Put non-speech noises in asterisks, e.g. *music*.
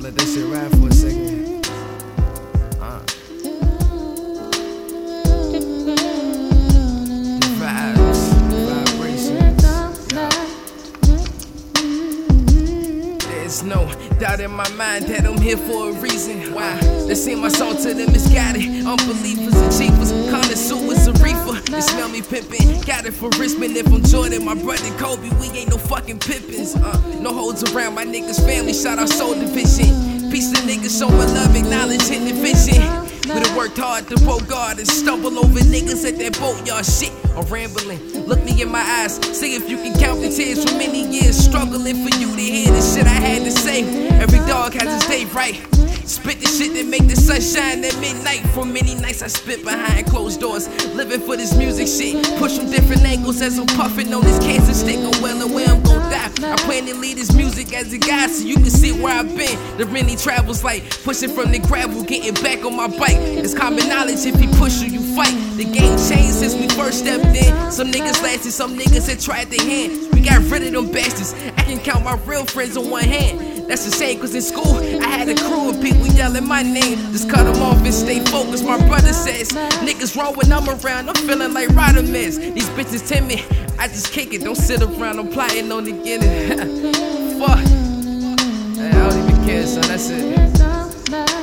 Let this shit ride for a second. There's no doubt in my mind that I'm here for a reason. Why? They sing my song to them, misguided. Unbelievers, achievers. They smell me pimpin'. Got it for Richmond if I'm Jordan. My brother Kobe, we ain't no fucking Pippins. Uh, no holds around my niggas' family. Shout out Soul Division. Peace to niggas, show my love, acknowledge and vision. We done worked hard to pull guard and stumble over niggas at that boat, y'all shit. I'm rambling. Look me in my eyes, see if you can count the tears from many years struggling for you to hear the shit I had to say. Every dog has his day, right? Shit that make the sun shine at midnight. For many nights I spit behind closed doors, living for this music shit. Push from different angles as I'm puffing on this cancer stick. I'm well oh, aware I'm gon' die. I plan to lead this music as a guide so you can see where I've been. The many travels like pushing from the gravel, getting back on my bike. It's common knowledge if he push you, you fight. The game changed since we first stepped in. Some niggas lasted, some niggas had tried their hand. We got rid of them bastards. I can count my real friends on one hand. That's a shame, cause in school I had a crew of people yelling my name. Just cut them off and stay focused. My brother says, niggas roll when I'm around. I'm feeling like Rodamans. These bitches timid. I just kick it, don't sit around. I'm plotting on the getting. *laughs* Fuck. I don't even care. That's it.